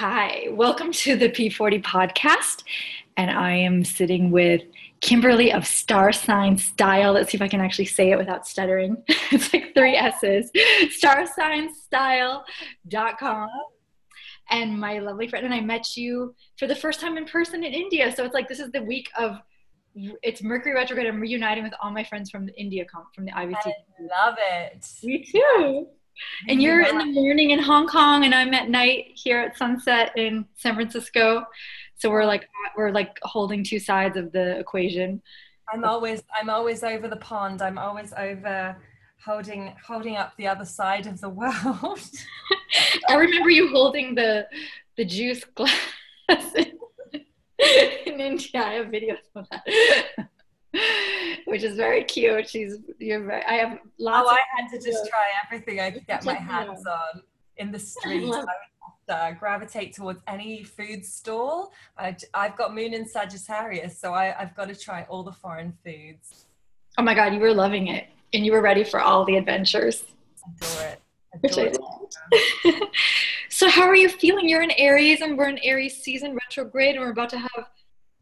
Hi, welcome to the P40 podcast. And I am sitting with Kimberly of Star Sign Style. Let's see if I can actually say it without stuttering. it's like three S's. StarSignStyle.com. And my lovely friend and I met you for the first time in person in India. So it's like this is the week of it's Mercury retrograde. I'm reuniting with all my friends from the India comp from the IBC. I love it. Me too. And you're in the morning in Hong Kong, and I'm at night here at sunset in San Francisco. So we're like we're like holding two sides of the equation. I'm always I'm always over the pond. I'm always over holding holding up the other side of the world. I remember you holding the the juice glass in, in India. I have videos of that. which is very cute. She's you're very. I have lots. Oh, I had to just try everything I could get my hands on in the street. I, would uh, gravitate towards any food stall. I, have got Moon in Sagittarius, so I, I've got to try all the foreign foods. Oh my God, you were loving it, and you were ready for all the adventures. Adore it. Adore it. so, how are you feeling? You're in Aries, and we're in Aries season retrograde, and we're about to have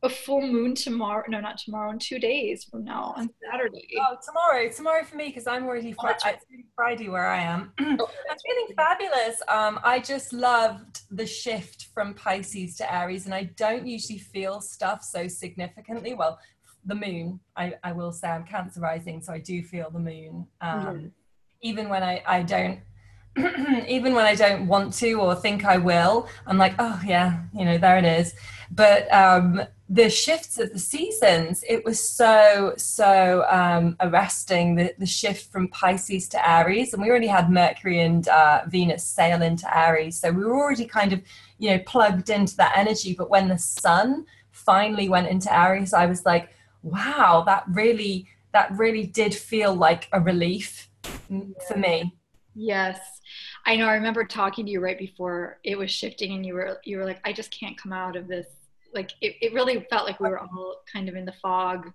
a full moon tomorrow. No, not tomorrow. In two days from now, on Saturday. Oh, tomorrow. Tomorrow for me because I'm already fr- oh, it's Friday where I am. I'm feeling fabulous. Um, I just loved the shift from Pisces to Aries, and I don't usually feel stuff so significantly. Well, the moon. I, I will say I'm Cancer rising, so I do feel the moon. Um, mm-hmm. Even when I I don't even when I don't want to or think I will, I'm like, oh yeah, you know, there it is. But um, the shifts of the seasons, it was so, so um, arresting the, the shift from Pisces to Aries. And we already had Mercury and uh, Venus sail into Aries. So we were already kind of, you know, plugged into that energy. But when the sun finally went into Aries, I was like, wow, that really, that really did feel like a relief for me. Yes. I know I remember talking to you right before it was shifting and you were you were like, I just can't come out of this. Like it, it really felt like we were all kind of in the fog.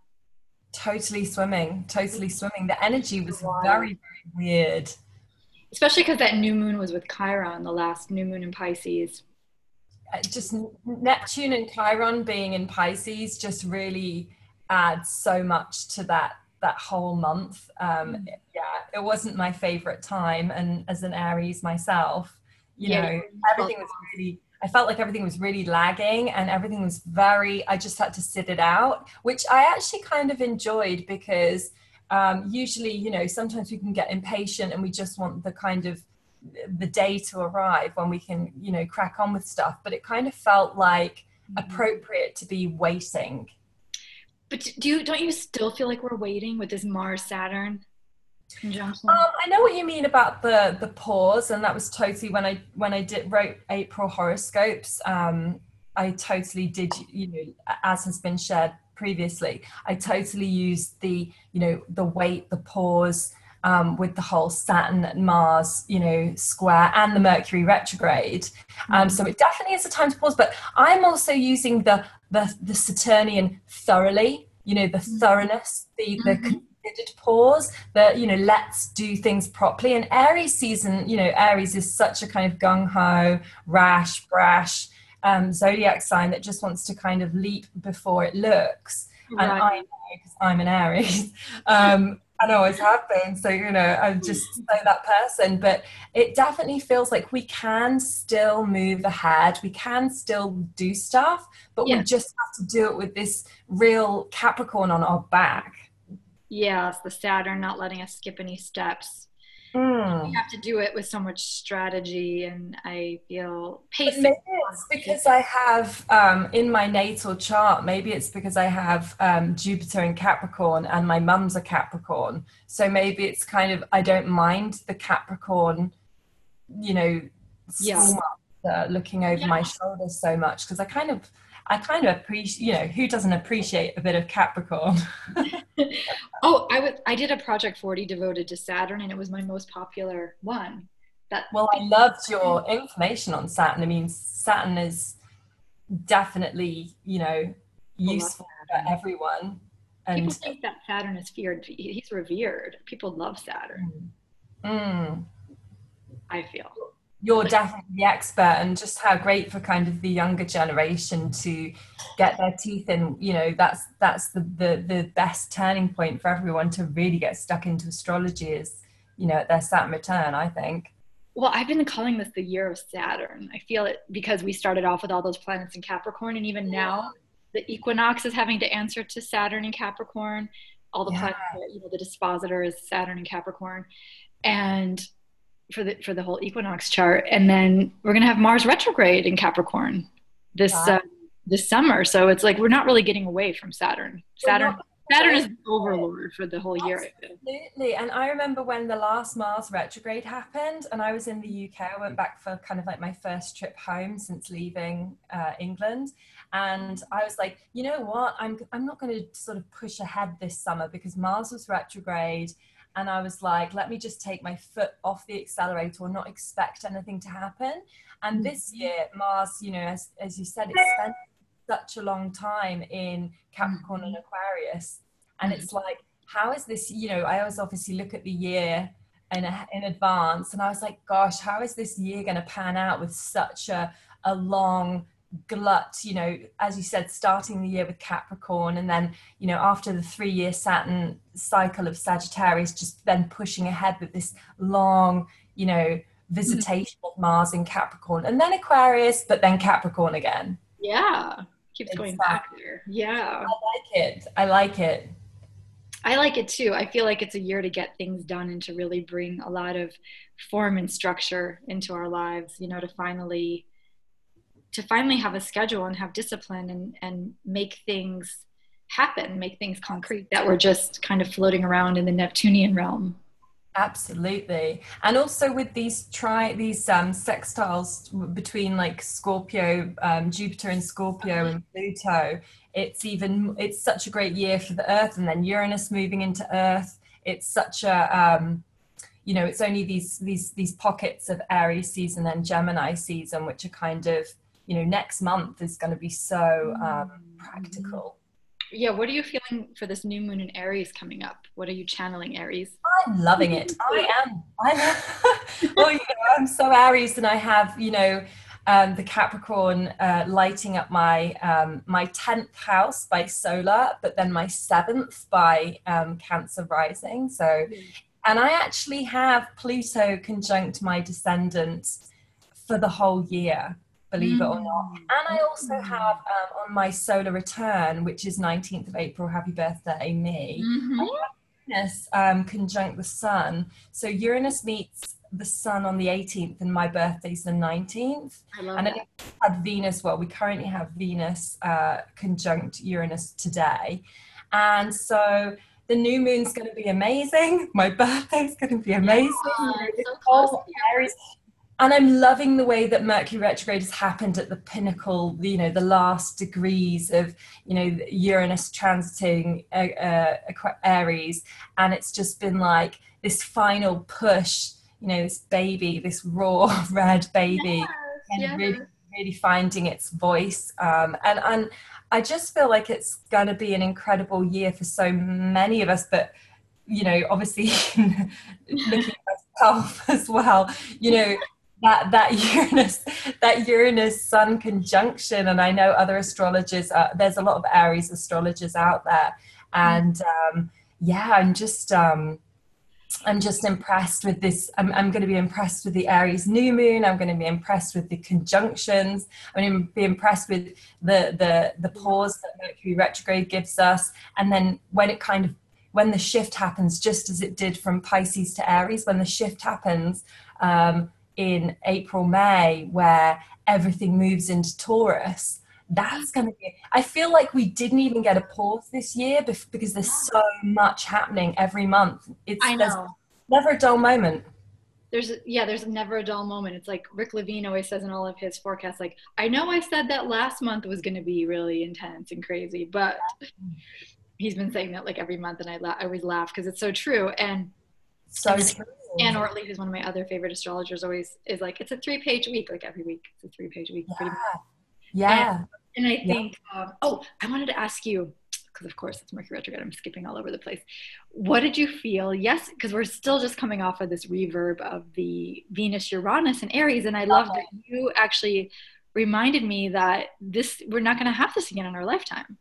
Totally swimming totally swimming. The energy was very very weird. Especially because that new moon was with chiron the last new moon in pisces. Uh, just neptune and chiron being in pisces just really adds so much to that that whole month um mm. yeah it wasn't my favorite time and as an aries myself you yeah, know everything was really I felt like everything was really lagging and everything was very, I just had to sit it out, which I actually kind of enjoyed because um, usually, you know, sometimes we can get impatient and we just want the kind of the day to arrive when we can, you know, crack on with stuff. But it kind of felt like mm-hmm. appropriate to be waiting. But do you, don't you still feel like we're waiting with this Mars Saturn? Um, I know what you mean about the the pause, and that was totally when I when I did wrote April horoscopes. Um, I totally did, you know, as has been shared previously. I totally used the you know the wait, the pause. Um, with the whole Saturn and Mars, you know, square and the Mercury retrograde. Um, so it definitely is a time to pause. But I'm also using the the, the Saturnian thoroughly, you know, the mm-hmm. thoroughness, the the mm-hmm considered pause the, you know let's do things properly and aries season you know aries is such a kind of gung-ho rash brash um, zodiac sign that just wants to kind of leap before it looks right. and i know because i'm an aries um, and always have been so you know i'm just hmm. so that person but it definitely feels like we can still move ahead we can still do stuff but yeah. we just have to do it with this real capricorn on our back Yes, the Saturn not letting us skip any steps. Mm. We have to do it with so much strategy, and I feel pacing. Maybe it's because I have um, in my natal chart. Maybe it's because I have um, Jupiter in Capricorn, and my mum's a Capricorn. So maybe it's kind of I don't mind the Capricorn, you know, looking over yeah. my shoulders so much because I kind of I kind of appreciate, you know, who doesn't appreciate a bit of Capricorn? oh, I would. I did a project 40 devoted to Saturn, and it was my most popular one. That well, I loved your information on Saturn. I mean, Saturn is definitely, you know, useful for everyone. And people think that Saturn is feared. He's revered. People love Saturn. Mm. I feel. You're definitely the expert and just how great for kind of the younger generation to get their teeth in you know that's that's the the, the best turning point for everyone to really get stuck into astrology is you know at their saturn return i think. Well i've been calling this the year of saturn. I feel it because we started off with all those planets in capricorn and even now the equinox is having to answer to saturn and capricorn. All the yeah. planets you know the dispositor is saturn and capricorn. And for the for the whole equinox chart, and then we're gonna have Mars retrograde in Capricorn this wow. uh, this summer. So it's like we're not really getting away from Saturn. Saturn. Saturn is overlord for the whole year. Absolutely. And I remember when the last Mars retrograde happened, and I was in the UK. I went back for kind of like my first trip home since leaving uh, England. And I was like, you know what? I'm, I'm not going to sort of push ahead this summer because Mars was retrograde and I was like, let me just take my foot off the accelerator not expect anything to happen. And mm-hmm. this year, Mars, you know, as, as you said, it spent such a long time in Capricorn and mm-hmm. Aquarius. And it's mm-hmm. like, how is this, you know, I always obviously look at the year in, in advance and I was like, gosh, how is this year going to pan out with such a, a long glut you know as you said starting the year with capricorn and then you know after the three year saturn cycle of sagittarius just then pushing ahead with this long you know mm-hmm. visitation of mars in capricorn and then aquarius but then capricorn again. Yeah. Keeps exactly. going back there. Yeah. I like it. I like it. I like it too. I feel like it's a year to get things done and to really bring a lot of form and structure into our lives, you know, to finally to finally have a schedule and have discipline and, and make things happen, make things concrete that were just kind of floating around in the Neptunian realm. Absolutely, and also with these try these um, sextiles between like Scorpio, um, Jupiter and Scorpio and Pluto, it's even it's such a great year for the Earth, and then Uranus moving into Earth. It's such a um, you know it's only these these these pockets of Aries season and Gemini season which are kind of you know next month is going to be so um, practical. Yeah what are you feeling for this new moon in aries coming up? What are you channeling aries? I'm loving it. I am. I'm well you know, i'm so aries and i have you know um, the Capricorn uh, lighting up my um, my tenth house by solar, but then my seventh by um, Cancer rising. So, mm. and I actually have Pluto conjunct my descendant for the whole year believe it or not. Mm. And I also have um, on my solar return, which is 19th of April, happy birthday, me. Mm-hmm. Uranus um, conjunct the sun. So Uranus meets the sun on the 18th, and my birthday's the 19th. and it had Venus, well, we currently have Venus uh, conjunct Uranus today. And so the new moon's going to be amazing. My birthday's going to be amazing. Yeah, so and I'm loving the way that Mercury retrograde has happened at the pinnacle, you know, the last degrees of, you know, Uranus transiting uh, uh, Aries. And it's just been like this final push, you know, this baby, this raw red baby, yes, and yes. really, really finding its voice. Um, and, and I just feel like it's going to be an incredible year for so many of us, but, you know, obviously looking at myself as well, you know, that that Uranus that Uranus Sun conjunction, and I know other astrologers. Uh, there's a lot of Aries astrologers out there, and um, yeah, I'm just um, I'm just impressed with this. I'm, I'm going to be impressed with the Aries new moon. I'm going to be impressed with the conjunctions. I'm going to be impressed with the the the pause that Mercury retrograde gives us, and then when it kind of when the shift happens, just as it did from Pisces to Aries, when the shift happens. Um, in April, May, where everything moves into Taurus, that's mm. going to be. I feel like we didn't even get a pause this year because there's so much happening every month. It's I know. never a dull moment. There's yeah, there's never a dull moment. It's like Rick Levine always says in all of his forecasts, like I know I said that last month was going to be really intense and crazy, but he's been saying that like every month, and I, la- I always laugh because it's so true. And so true. Anne Ortelee, who's one of my other favorite astrologers, always is like, it's a three page week, like every week. It's a three page week. Yeah. yeah. And, and I think, yeah. um, oh, I wanted to ask you, because of course it's Mercury retrograde. I'm skipping all over the place. What did you feel? Yes, because we're still just coming off of this reverb of the Venus Uranus and Aries, and I love that you actually reminded me that this we're not going to have this again in our lifetime.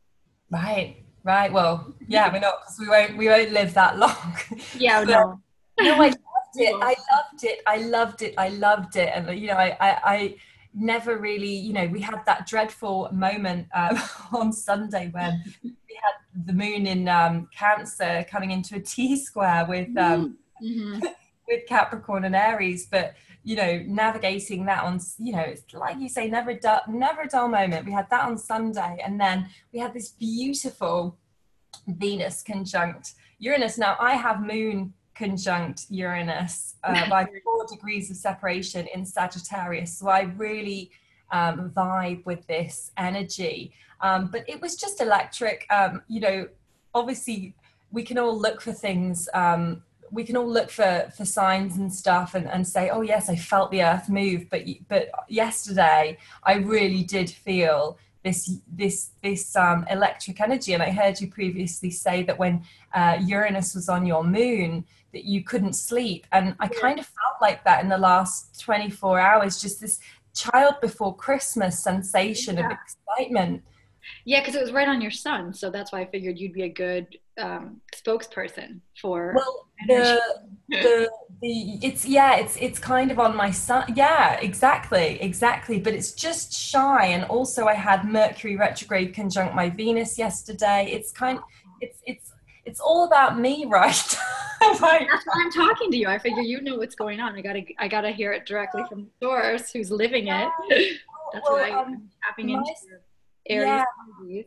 Right, right. Well, yeah, we're not because we won't we won't live that long. Yeah, no. No, loved it. I loved it. I loved it. I loved it. And you know, I, I, I never really, you know, we had that dreadful moment um, on Sunday when we had the moon in um, Cancer coming into a T square with um, mm-hmm. with Capricorn and Aries, but you know, navigating that on, you know, it's like you say, never a dull, never a dull moment. We had that on Sunday, and then we had this beautiful Venus conjunct Uranus. Now I have Moon conjunct Uranus uh, by four degrees of separation in Sagittarius. So I really um, vibe with this energy. Um, but it was just electric. Um, you know, obviously, we can all look for things. Um, we can all look for for signs and stuff and, and say, oh yes, I felt the earth move. But but yesterday, I really did feel this this this um, electric energy. And I heard you previously say that when uh, Uranus was on your moon, that you couldn't sleep. And I kind of felt like that in the last 24 hours, just this child before Christmas sensation yeah. of excitement. Yeah, because it was right on your sun, so that's why I figured you'd be a good um, spokesperson for. Well, the, the the it's yeah, it's it's kind of on my sun. Yeah, exactly, exactly. But it's just shy, and also I had Mercury retrograde conjunct my Venus yesterday. It's kind, it's it's it's all about me, right? like, That's why I'm talking to you. I figure you know what's going on. I gotta I gotta hear it directly from the source who's living it. That's well, why I'm um, tapping my, into Aries yeah,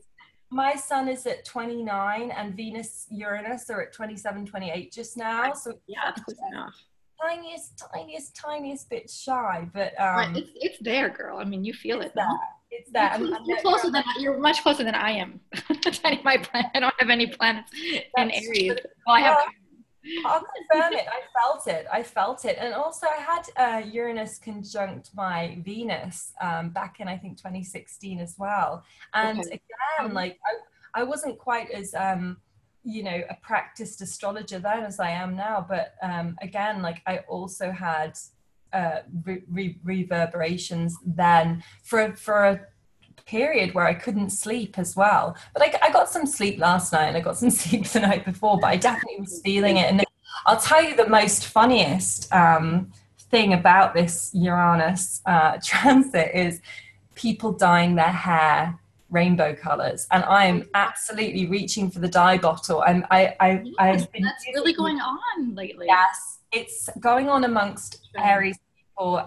My sun is at 29 and Venus Uranus are at 27, 28 just now. So yeah, close enough. Tiniest, tiniest, tiniest bit shy, but um, it's it's there, girl. I mean, you feel it. There. It's that. You're, you're closer than you're much closer than I am. my planet. I don't have any planets in Aries. Well, I have. I'll confirm it. I felt it. I felt it. And also, I had uh, Uranus conjunct my Venus um, back in, I think, 2016 as well. And okay. again, like, I, I wasn't quite as, um, you know, a practiced astrologer then as I am now. But um, again, like, I also had uh, re- re- reverberations then for, for a period where I couldn't sleep as well. But I, I, got some sleep last night and I got some sleep the night before, but I definitely was feeling it. And I'll tell you the most funniest um, thing about this Uranus uh, transit is people dyeing their hair rainbow colors and i am absolutely reaching for the dye bottle and i i yes, i've been that's really going on lately yes it's going on amongst aries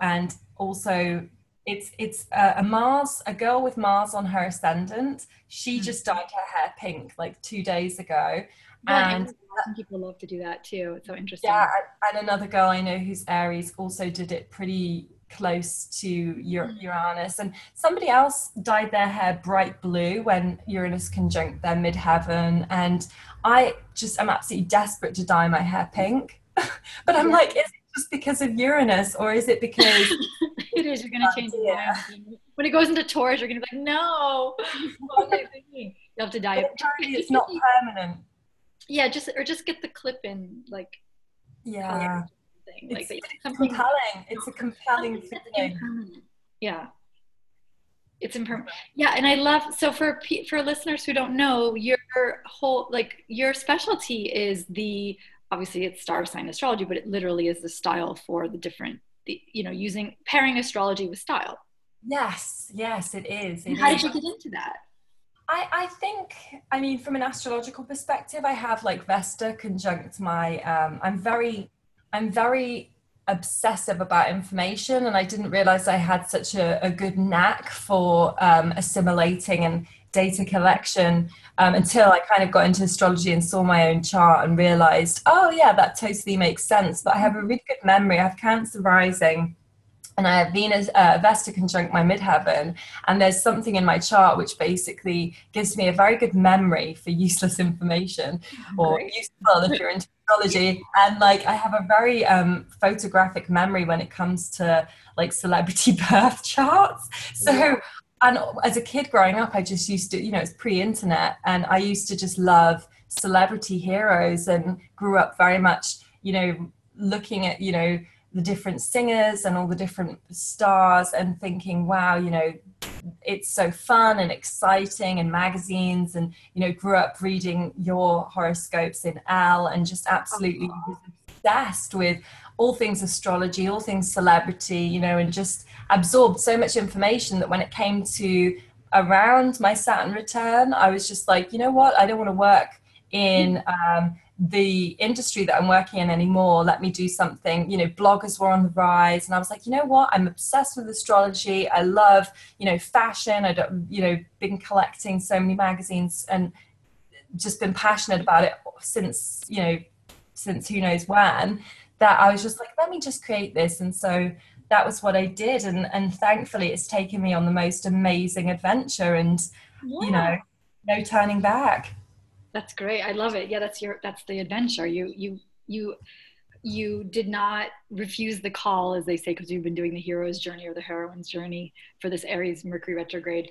and also it's it's a, a, Mars, a girl with Mars on her ascendant. She mm. just dyed her hair pink like two days ago, yeah, and people love to do that too. It's so interesting. Yeah, and another girl I know who's Aries also did it pretty close to mm. Uranus, and somebody else dyed their hair bright blue when Uranus conjunct their midheaven, and I just am absolutely desperate to dye my hair pink. but I'm yeah. like, is just because of Uranus, or is it because it is? You're going to oh, change it. When it goes into Taurus, you're going to be like, no. you have to dye. It's not permanent. Yeah, just or just get the clip in, like. Yeah. Thing. Like, it's compelling. It's a compelling thing. Yeah. It's impermanent. Yeah, and I love so for for listeners who don't know, your whole like your specialty is the obviously it's star sign astrology, but it literally is the style for the different, the, you know, using pairing astrology with style. Yes, yes, it is. It How is. did you get into that? I, I think, I mean, from an astrological perspective, I have like Vesta conjunct my, um, I'm very, I'm very obsessive about information and I didn't realize I had such a, a good knack for um, assimilating and data collection um, until I kind of got into astrology and saw my own chart and realized, oh, yeah, that totally makes sense. But I have a really good memory. I have Cancer rising and I have Venus, uh, Vesta conjunct my midheaven, and there's something in my chart which basically gives me a very good memory for useless information, or useful if you're into astrology. And like, I have a very um, photographic memory when it comes to like celebrity birth charts. So and as a kid growing up, I just used to, you know, it's pre-internet, and I used to just love celebrity heroes, and grew up very much, you know, looking at, you know, the different singers and all the different stars, and thinking, wow, you know, it's so fun and exciting, and magazines, and you know, grew up reading your horoscopes in Elle, and just absolutely obsessed with all things astrology, all things celebrity, you know, and just absorbed so much information that when it came to around my Saturn return, I was just like, you know what, I don't want to work in um, the industry that I'm working in anymore. Let me do something. You know, bloggers were on the rise, and I was like, you know what, I'm obsessed with astrology. I love, you know, fashion. I don't, you know, been collecting so many magazines and just been passionate about it since, you know, since who knows when. That I was just like, let me just create this, and so that was what I did. And, and thankfully, it's taken me on the most amazing adventure and, yeah. you know, no turning back. That's great. I love it. Yeah, that's your, that's the adventure. You, you, you, you did not refuse the call, as they say, because you've been doing the hero's journey or the heroine's journey for this Aries Mercury retrograde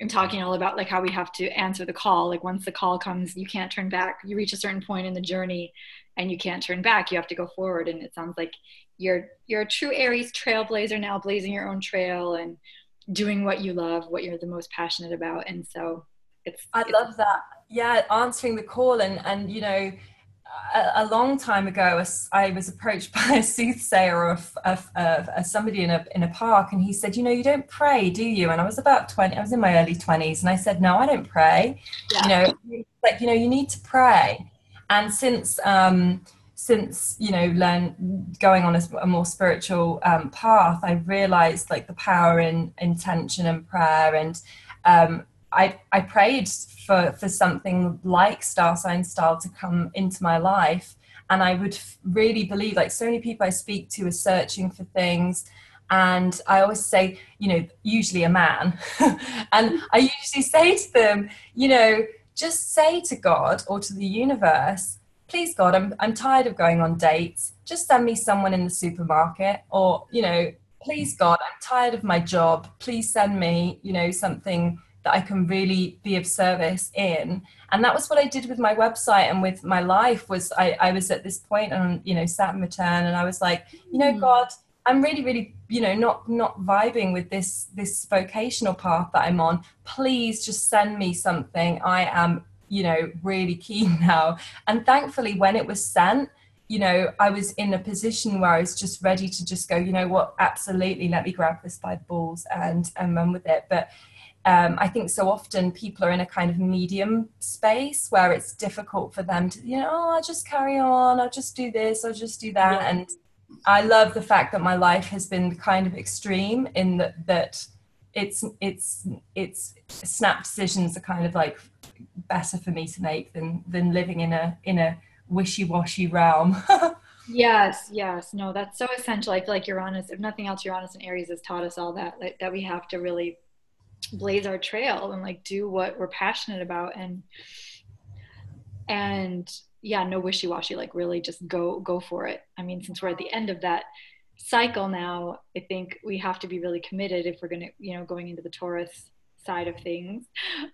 and talking all about like how we have to answer the call. Like once the call comes, you can't turn back. You reach a certain point in the journey and you can't turn back. You have to go forward. And it sounds like you're you're a true Aries trailblazer now, blazing your own trail and doing what you love, what you're the most passionate about. And so it's I it's, love that. Yeah, answering the call and and you know a, a, long time ago, I was approached by a soothsayer of, of, of, of, somebody in a in a park, and he said, "You know, you don't pray, do you?" And I was about twenty. I was in my early twenties, and I said, "No, I don't pray. Yeah. You know, like you know, you need to pray." And since um, since you know learn going on a, a more spiritual um, path i realized like the power in intention and prayer and um, I, I prayed for for something like star sign style to come into my life and i would really believe like so many people i speak to are searching for things and i always say you know usually a man and i usually say to them you know just say to god or to the universe please God, I'm, I'm tired of going on dates. Just send me someone in the supermarket or, you know, please God, I'm tired of my job. Please send me, you know, something that I can really be of service in. And that was what I did with my website and with my life was I, I was at this point on, you know, Saturn return and I was like, you know, hmm. God, I'm really, really, you know, not not vibing with this this vocational path that I'm on. Please just send me something. I am you know, really keen now. And thankfully, when it was sent, you know, I was in a position where I was just ready to just go, you know what, absolutely, let me grab this by the balls and, and run with it. But um, I think so often people are in a kind of medium space where it's difficult for them to, you know, oh, I'll just carry on, I'll just do this, I'll just do that. Yeah. And I love the fact that my life has been kind of extreme in that, that it's, it's, it's snap decisions are kind of like better for me to make than than living in a in a wishy-washy realm yes yes no that's so essential i feel like uranus if nothing else uranus and aries has taught us all that like, that we have to really blaze our trail and like do what we're passionate about and and yeah no wishy-washy like really just go go for it i mean since we're at the end of that cycle now i think we have to be really committed if we're going to you know going into the taurus side of things.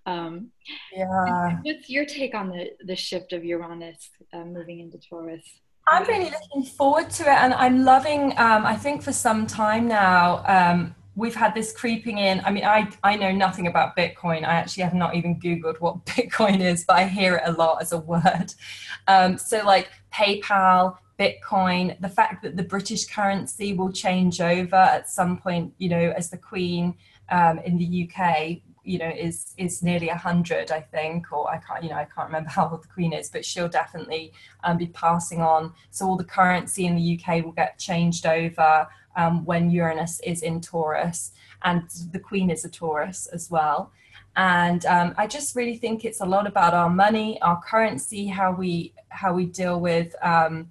Um, yeah. What's your take on the the shift of Uranus uh, moving into Taurus? I'm really looking forward to it, and I'm loving. Um, I think for some time now, um, we've had this creeping in. I mean, I I know nothing about Bitcoin. I actually have not even Googled what Bitcoin is, but I hear it a lot as a word. Um, so, like PayPal, Bitcoin, the fact that the British currency will change over at some point, you know, as the Queen um, in the UK, you know, is is nearly a hundred, I think, or I can't, you know, I can't remember how old the Queen is, but she'll definitely um, be passing on. So all the currency in the UK will get changed over um, when Uranus is in Taurus, and the Queen is a Taurus as well. And um, I just really think it's a lot about our money, our currency, how we how we deal with, um,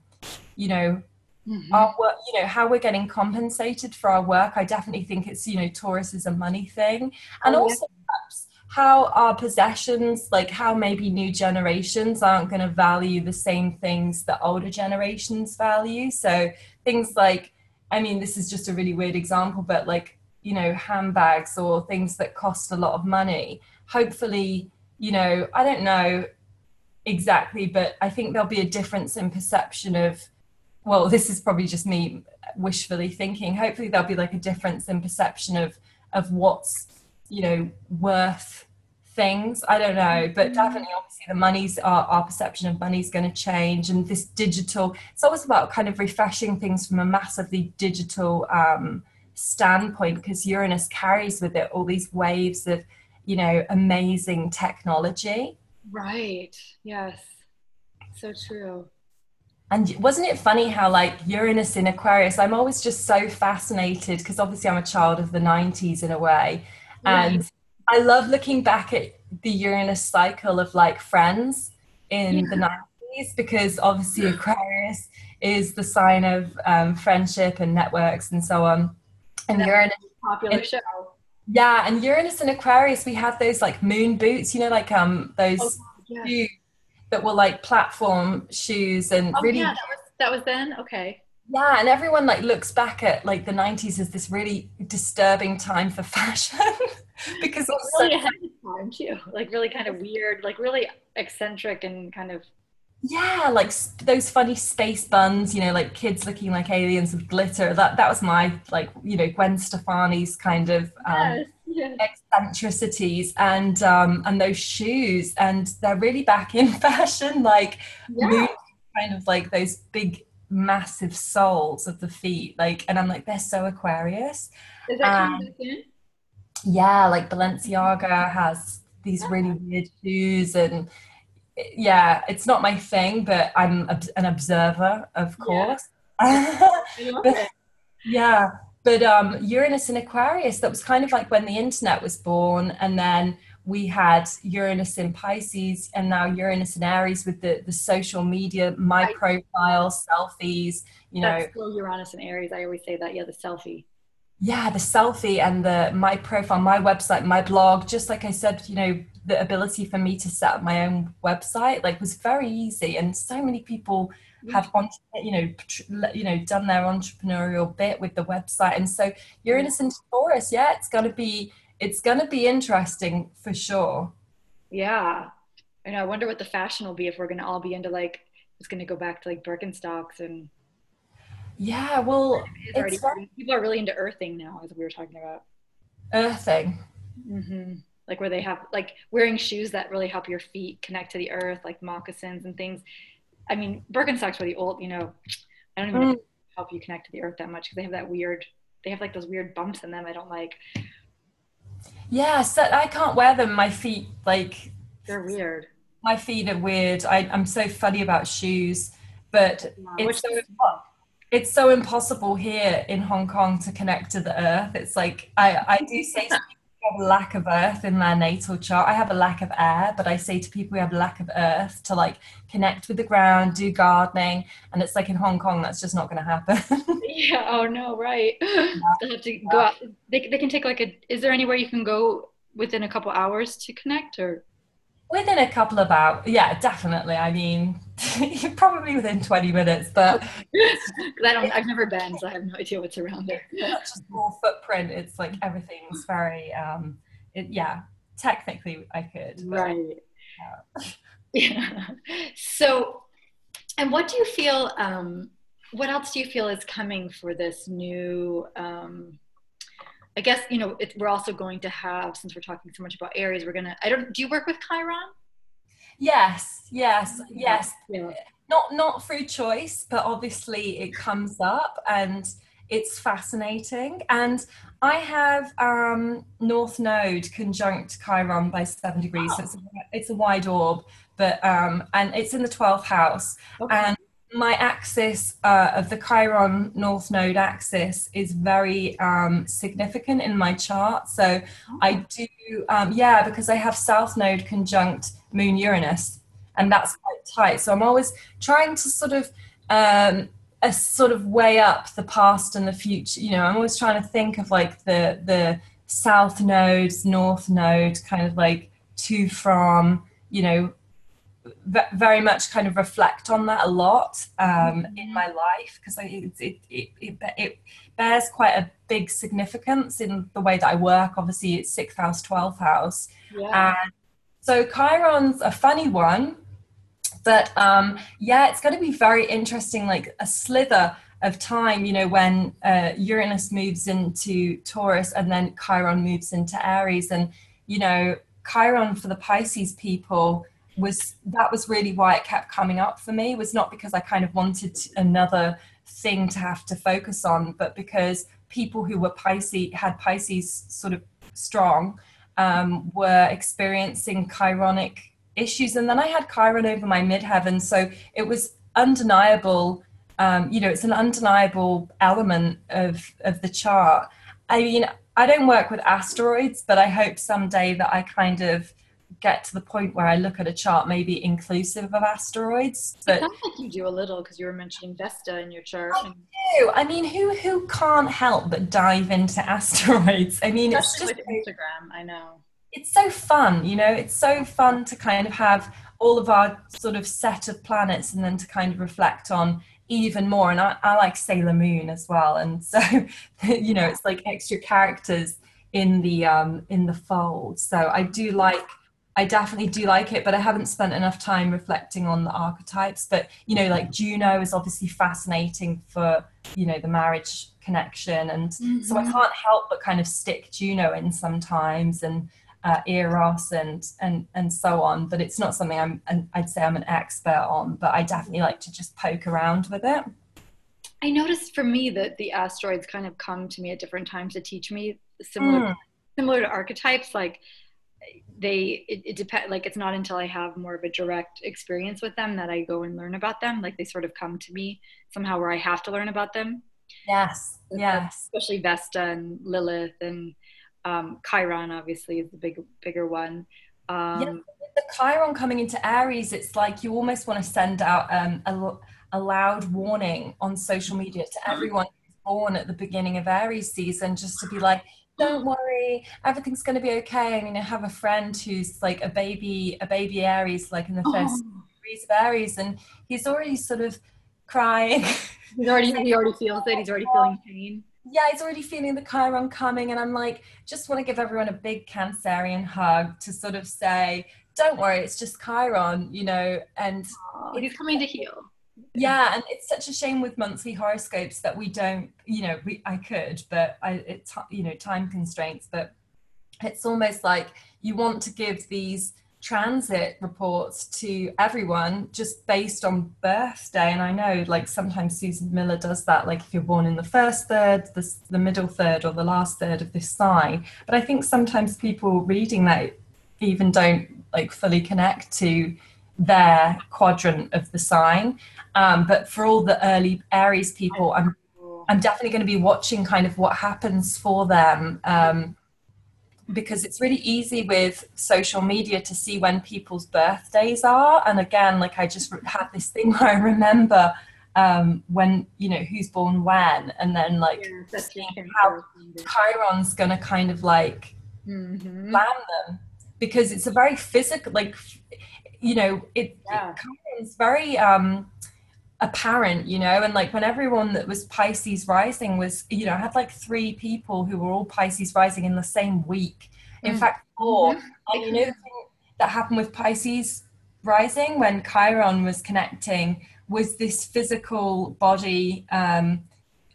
you know, Mm-hmm. Our work, you know, how we're getting compensated for our work. I definitely think it's, you know, Taurus is a money thing. And oh, also yeah. perhaps how our possessions, like how maybe new generations aren't going to value the same things that older generations value. So things like, I mean, this is just a really weird example, but like you know handbags or things that cost a lot of money. Hopefully you know i don't know exactly but i think there'll be a difference in perception of well this is probably just me wishfully thinking. Hopefully there'll be like a difference in perception of of what's you know worth things i don't know but mm-hmm. definitely obviously the money's our, our perception of money's going to change and this digital it's always about kind of refreshing things from a massively digital um, standpoint because uranus carries with it all these waves of you know amazing technology right yes so true and wasn't it funny how like uranus in aquarius i'm always just so fascinated because obviously i'm a child of the 90s in a way and right. I love looking back at the uranus cycle of like friends in yeah. the 90s because obviously aquarius is the sign of um, friendship and networks and so on. And That's uranus popular show. Yeah and uranus and aquarius we had those like moon boots you know like um those oh, yeah that were like platform shoes and oh, really yeah, that was that was then? Okay. Yeah and everyone like looks back at like the 90s as this really disturbing time for fashion because it was really ahead of time too like really kind of weird like really eccentric and kind of yeah like those funny space buns you know like kids looking like aliens with glitter that that was my like you know gwen stefani's kind of um, yes yeah. eccentricities and um, and those shoes, and they're really back in fashion. Like yeah. kind of like those big, massive soles of the feet. Like, and I'm like, they're so Aquarius. Is that um, yeah, like Balenciaga has these really weird shoes and yeah, it's not my thing, but I'm an observer, of course. Yeah. but, yeah but um, Uranus in Aquarius, that was kind of like when the internet was born, and then we had Uranus in Pisces, and now Uranus in Aries with the the social media, my profile, selfies. You know, That's still Uranus in Aries. I always say that. Yeah, the selfie. Yeah, the selfie and the my profile, my website, my blog. Just like I said, you know, the ability for me to set up my own website like was very easy, and so many people have on, you know you know done their entrepreneurial bit with the website. And so Uranus into Taurus. Yeah it's going to be it's going to be interesting for sure. Yeah. And I wonder what the fashion will be if we're going to all be into like it's going to go back to like Birkenstocks and yeah well it's already, people are really into earthing now as we were talking about earthing mm-hmm. like where they have like wearing shoes that really help your feet connect to the earth like moccasins and things I mean, Birkenstocks are the old, you know, I don't even mm. help you connect to the earth that much because they have that weird, they have like those weird bumps in them. I don't like. Yeah, so I can't wear them. My feet, like, they're weird. My feet are weird. I, am so funny about shoes, but yeah, it's, so, it's so impossible here in Hong Kong to connect to the earth. It's like, I, I do say people have a lack of earth in their natal chart. I have a lack of air, but I say to people who have a lack of earth to like connect with the ground, do gardening, and it's like in Hong Kong, that's just not going to happen. yeah. Oh no. Right. Yeah. They have to go out. They they can take like a. Is there anywhere you can go within a couple hours to connect or? Within a couple of hours, yeah, definitely. I mean, probably within 20 minutes, but I don't, I've never been, so I have no idea what's around there. Such a small footprint. It's like everything's very, um, it, yeah, technically I could. But, right. Yeah. yeah. So, and what do you feel, um, what else do you feel is coming for this new, um, I guess you know it, we're also going to have since we're talking so much about Aries, we're gonna. I don't. Do you work with Chiron? Yes, yes, yes. Yeah. Not not through choice, but obviously it comes up and it's fascinating. And I have um, North Node conjunct Chiron by seven degrees. So it's a, it's a wide orb, but um, and it's in the twelfth house. Okay. And my axis uh, of the Chiron North Node axis is very um, significant in my chart. So I do, um, yeah, because I have South Node conjunct Moon Uranus, and that's quite tight. So I'm always trying to sort of um, a sort of weigh up the past and the future. You know, I'm always trying to think of like the the South Nodes, North Node, kind of like to from. You know, very much kind of reflect on that a lot um, mm-hmm. in my life because it, it, it, it, it bears quite a big significance in the way that I work. Obviously, it's sixth house, twelfth house. Yeah. And so Chiron's a funny one, but um, yeah, it's going to be very interesting, like a slither of time, you know, when uh, Uranus moves into Taurus and then Chiron moves into Aries. And, you know, Chiron for the Pisces people was that was really why it kept coming up for me was not because I kind of wanted another thing to have to focus on, but because people who were Pisces had Pisces sort of strong um, were experiencing chironic issues. And then I had Chiron over my midheaven, so it was undeniable. Um, you know, it's an undeniable element of of the chart. I mean, I don't work with asteroids, but I hope someday that I kind of get to the point where I look at a chart maybe inclusive of asteroids. But it sounds like you do a little because you were mentioning Vesta in your chart. I do. I mean, who who can't help but dive into asteroids? I mean, Especially it's just Instagram. I know. It's so fun, you know. It's so fun to kind of have all of our sort of set of planets and then to kind of reflect on even more. And I, I like Sailor Moon as well, and so you know, it's like extra characters in the um in the fold. So I do like I definitely do like it, but I haven't spent enough time reflecting on the archetypes. But you know, like Juno is obviously fascinating for you know the marriage connection, and mm-hmm. so I mm-hmm. can't help but kind of stick Juno in sometimes, and uh, Eros, and and and so on. But it's not something I'm an, I'd say I'm an expert on, but I definitely like to just poke around with it. I noticed for me that the asteroids kind of come to me at different times to teach me similar mm. similar to archetypes, like they it, it depends like it's not until i have more of a direct experience with them that i go and learn about them. Like they sort of come to me somehow where i have to learn about them. Yes yes. especially vesta and lilith and um, chiron obviously is the big bigger one. Um, yeah, the chiron coming into aries it's like you almost want to send out um, a, a loud warning on social media to everyone who's born at the beginning of aries season just to be like don't worry, everything's going to be okay. I mean, I have a friend who's like a baby, a baby Aries, like in the first oh. degrees of Aries, and he's already sort of crying. He's already, he already feels it. He's already feeling pain. Yeah, he's already feeling the Chiron coming, and I'm like, just want to give everyone a big Cancerian hug to sort of say, don't worry, it's just Chiron, you know, and oh, he's coming to heal yeah. And it's such a shame with monthly horoscopes that we don't you know we i could but i it's you know time constraints but it's almost like you want to give these transit reports to everyone just based on birthday and i know like sometimes susan miller does that like if you're born in the first third the, the middle third or the last third of this sign but i think sometimes people reading that even don't like fully connect to their quadrant of the sign. Um, but for all the early Aries people, I'm I'm definitely going to be watching kind of what happens for them um, because it's really easy with social media to see when people's birthdays are. And again, like I just had this thing where I remember um, when you know who's born when, and then like yeah, seeing how Chiron's going to kind of like mm-hmm. plan them because it's a very physical like you know, it, yeah. it's very um, apparent, you know, and like when everyone that was Pisces rising was, you know, I had like three people who were all Pisces rising in the same week. In mm. fact, 4 mm-hmm. And you know, the thing that happened with Pisces rising when Chiron was connecting was this physical body, um,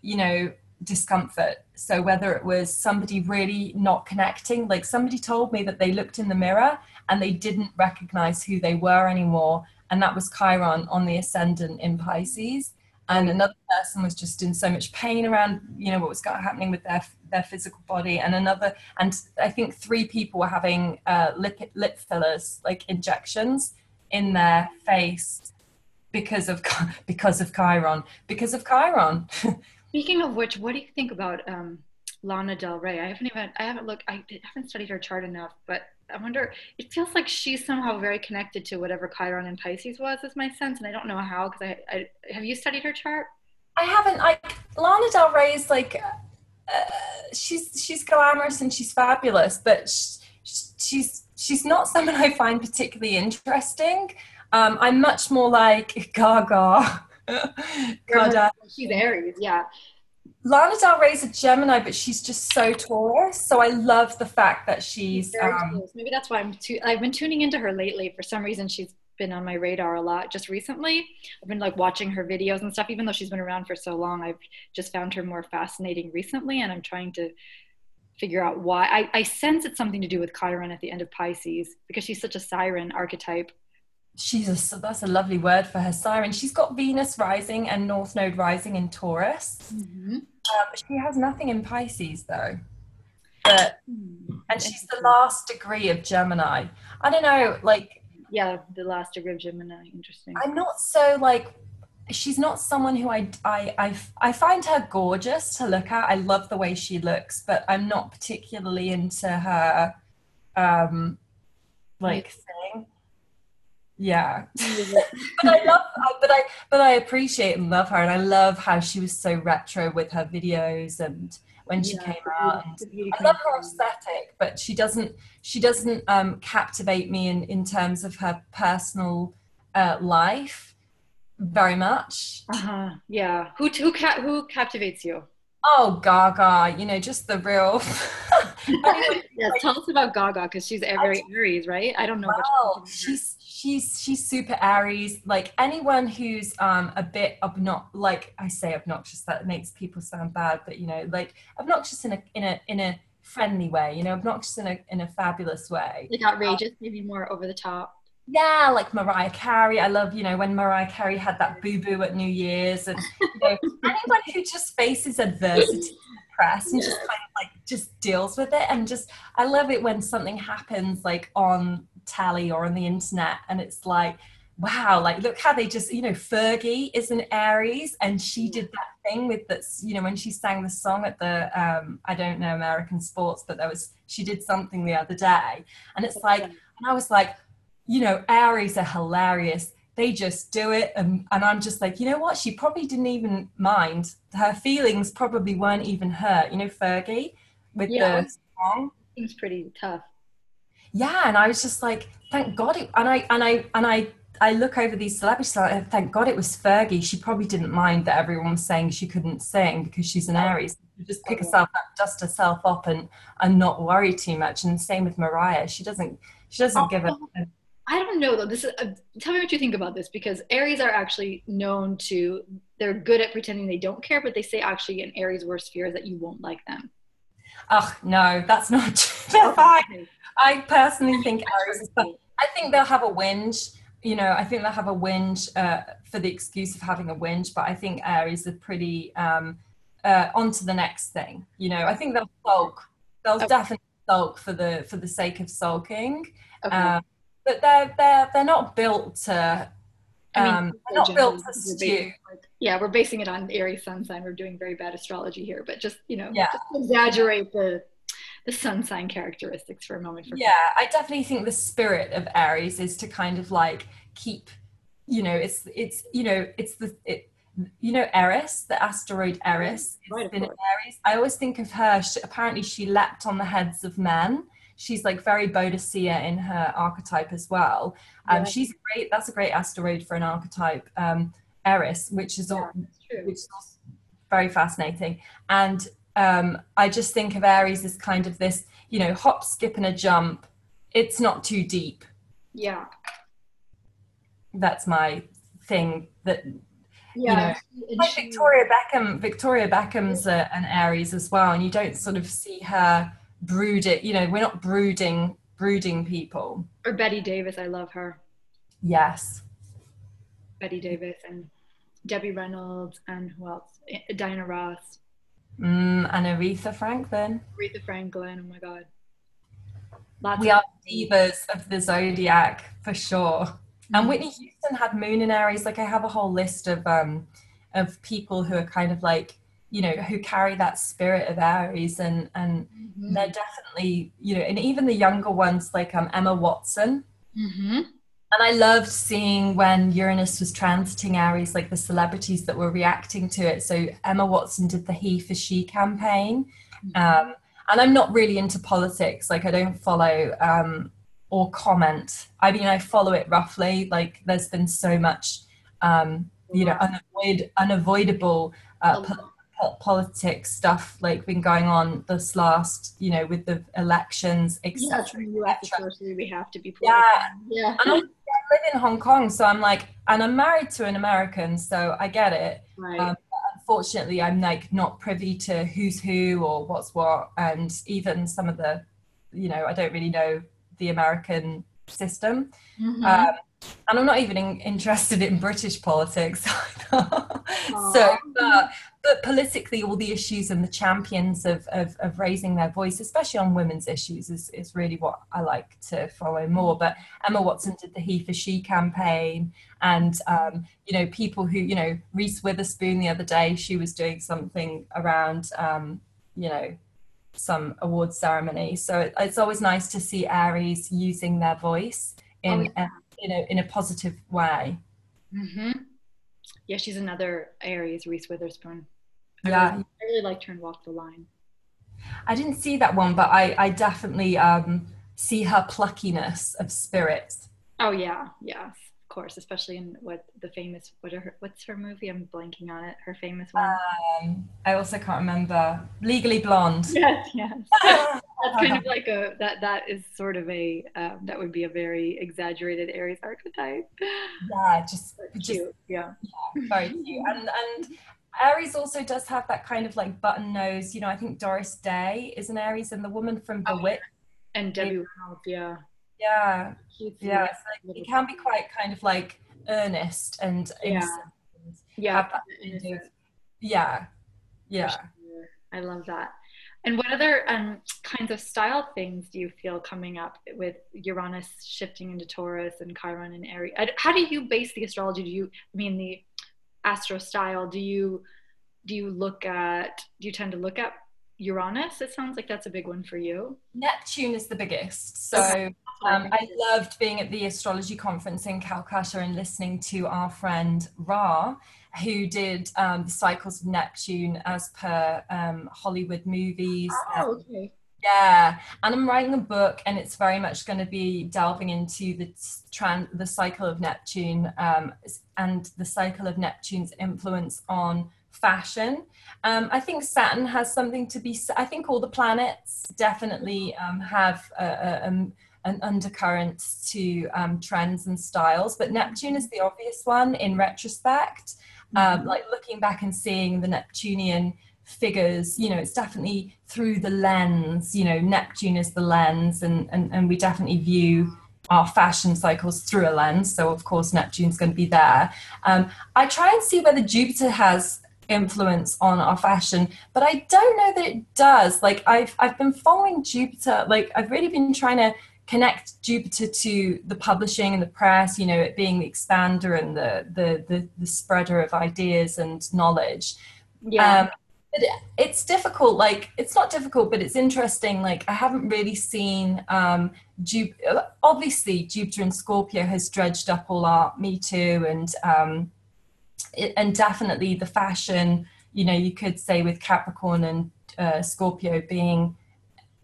you know, discomfort. So whether it was somebody really not connecting, like somebody told me that they looked in the mirror and they didn't recognize who they were anymore. And that was Chiron on the ascendant in Pisces. And another person was just in so much pain around, you know, what was happening with their their physical body. And another, and I think three people were having uh, lip lip fillers, like injections, in their face because of because of Chiron, because of Chiron. Speaking of which, what do you think about um, Lana Del Rey? I haven't even I haven't looked I haven't studied her chart enough, but I wonder. It feels like she's somehow very connected to whatever Chiron and Pisces was, is my sense, and I don't know how. Because I, I have you studied her chart? I haven't. Like Lana Del Rey is like, uh, she's she's glamorous and she's fabulous, but she, she's she's not someone I find particularly interesting. Um, I'm much more like Gaga. Gaga. She's Aries, yeah. Lana Del Rey's a Gemini, but she's just so Taurus. So I love the fact that she's. Um, Maybe that's why I'm. Tu- I've been tuning into her lately. For some reason, she's been on my radar a lot just recently. I've been like watching her videos and stuff, even though she's been around for so long. I've just found her more fascinating recently, and I'm trying to figure out why. I, I sense it's something to do with Chiron at the end of Pisces because she's such a siren archetype. She's a, that's a lovely word for her siren. She's got Venus rising and North Node rising in Taurus. Mm-hmm. Um, she has nothing in Pisces though. But hmm. and she's the last degree of Gemini. I don't know, like yeah, the last degree of Gemini. Interesting. I'm not so like she's not someone who I, I I I find her gorgeous to look at. I love the way she looks, but I'm not particularly into her um like thing. Yeah. but I love but I but I appreciate and love her and I love how she was so retro with her videos and when she yeah, came out. I love her aesthetic, but she doesn't she doesn't um, captivate me in in terms of her personal uh, life very much. Uh-huh. Yeah. Who who ca- who captivates you? Oh, Gaga, you know, just the real. yeah, tell us about Gaga because she's very Aries, right? I don't know. Well, she's she's she's super Aries. Like anyone who's um a bit obnox, like I say obnoxious, that makes people sound bad, but you know, like obnoxious in a in a in a friendly way. You know, obnoxious in a in a fabulous way. Like outrageous, um, maybe more over the top. Yeah, like Mariah Carey. I love, you know, when Mariah Carey had that boo boo at New Year's, and you know, anyone who just faces adversity press and just kind of like just deals with it and just I love it when something happens like on telly or on the internet and it's like wow like look how they just you know fergie is an aries and she did that thing with that's you know when she sang the song at the um i don't know american sports but there was she did something the other day and it's like and i was like you know aries are hilarious. They just do it and, and i'm just like you know what? She probably didn't even mind. Her feelings probably weren't even hurt. You know fergie with yeah. the song? Seems pretty tough yeah and i was just like thank god it, and i and i and i I look over these celebrities, like, thank God it was Fergie. She probably didn't mind that everyone was saying she couldn't sing because she's an Aries. She just pick herself up, dust herself up, and and not worry too much. And the same with Mariah. She doesn't she doesn't oh, give a, a I don't know though. This is uh, tell me what you think about this because Aries are actually known to they're good at pretending they don't care, but they say actually an Aries' worst fear is that you won't like them. Oh no, that's not true. I personally think Aries. I think they'll have a whinge. You know, I think they'll have a whinge uh, for the excuse of having a whinge. But I think Aries are pretty um, uh, on to the next thing. You know, I think they'll sulk. They'll okay. definitely sulk for the for the sake of sulking. Okay. Um, but they're they're they're not built to. Um, I mean, not built to stew. yeah, we're basing it on Aries sun sign. We're doing very bad astrology here, but just you know, yeah. just exaggerate the the sun sign characteristics for a moment. For yeah, I definitely think the spirit of Aries is to kind of like keep, you know, it's it's you know it's the it, you know Eris, the asteroid Eris, right, Aries. I always think of her. She, apparently, she leapt on the heads of men. She's like very Boadicea in her archetype as well. Um, yeah. She's great. That's a great asteroid for an archetype, um, Eris, which is, yeah, all, which is very fascinating. And um, I just think of Aries as kind of this, you know, hop, skip, and a jump. It's not too deep. Yeah. That's my thing. That yeah, you know, like Victoria Beckham. Victoria Beckham's a, an Aries as well, and you don't sort of see her brooding. You know, we're not brooding, brooding people. Or Bette Davis. I love her. Yes. Bette Davis and Debbie Reynolds and who else? Diana Ross. Mm, and Aretha Franklin. Aretha Franklin, oh my God. Lots we are divas of the zodiac for sure. Mm-hmm. And Whitney Houston had Moon in Aries. Like I have a whole list of um of people who are kind of like you know who carry that spirit of Aries, and and mm-hmm. they're definitely you know, and even the younger ones like um Emma Watson. Mm-hmm. And I loved seeing when Uranus was transiting Aries, like the celebrities that were reacting to it. So Emma Watson did the He for She campaign. Mm-hmm. Um, and I'm not really into politics. Like I don't follow um, or comment. I mean, I follow it roughly. Like, there's been so much, um, you know, unavoid, unavoidable uh, po- politics stuff like been going on this last, you know, with the elections, etc. Yeah, we have to be. Political. Yeah, yeah. Live in Hong Kong, so I'm like, and I'm married to an American, so I get it. Right. Um, unfortunately, I'm like not privy to who's who or what's what, and even some of the, you know, I don't really know the American system. Mm-hmm. Um, and I'm not even in, interested in British politics. so, but, but, politically, all the issues and the champions of, of, of, raising their voice, especially on women's issues, is, is really what I like to follow more. But Emma Watson did the He for She campaign, and um, you know, people who you know, Reese Witherspoon the other day, she was doing something around, um, you know, some award ceremony. So it, it's always nice to see Aries using their voice in oh, yeah. In, a, in a positive way. Mm-hmm. Yeah, she's another Aries, Reese Witherspoon. I yeah, really, I really liked her in Walk the Line. I didn't see that one, but I, I definitely um, see her pluckiness of spirit. Oh yeah, yes course, especially in what the famous what are her, what's her movie? I'm blanking on it. Her famous one. Um, I also can't remember. Legally Blonde. Yes, yes. That's kind of like a that that is sort of a um, that would be a very exaggerated Aries archetype. Yeah, just cute. Just, yeah. yeah, very cute. And and Aries also does have that kind of like button nose. You know, I think Doris Day is an Aries, and the woman from The oh. And Debbie Reynolds, yeah. Yeah, yeah. So it can be quite kind of like earnest and yeah, yeah, of, yeah, yeah. I love that. And what other um, kinds of style things do you feel coming up with Uranus shifting into Taurus and Chiron and Aries? How do you base the astrology? Do you I mean the astro style? Do you do you look at do you tend to look at Uranus? It sounds like that's a big one for you. Neptune is the biggest. So. Um, I loved being at the astrology conference in Calcutta and listening to our friend Ra, who did um, the cycles of Neptune as per um, Hollywood movies. Oh, okay. Yeah, and I'm writing a book, and it's very much going to be delving into the trans- the cycle of Neptune um, and the cycle of Neptune's influence on fashion. Um, I think Saturn has something to be. I think all the planets definitely um, have a, a, um, an undercurrent to um, trends and styles, but Neptune is the obvious one in retrospect. Um, mm-hmm. like looking back and seeing the Neptunian figures, you know, it's definitely through the lens. You know, Neptune is the lens, and and, and we definitely view our fashion cycles through a lens. So of course Neptune's going to be there. Um, I try and see whether Jupiter has influence on our fashion but i don't know that it does like i've i've been following jupiter like i've really been trying to connect jupiter to the publishing and the press you know it being the expander and the the the, the spreader of ideas and knowledge. Yeah. Um, but it's difficult like it's not difficult but it's interesting like i haven't really seen um Jupiter, obviously jupiter and scorpio has dredged up all our me too and um and definitely the fashion, you know, you could say with Capricorn and uh, Scorpio being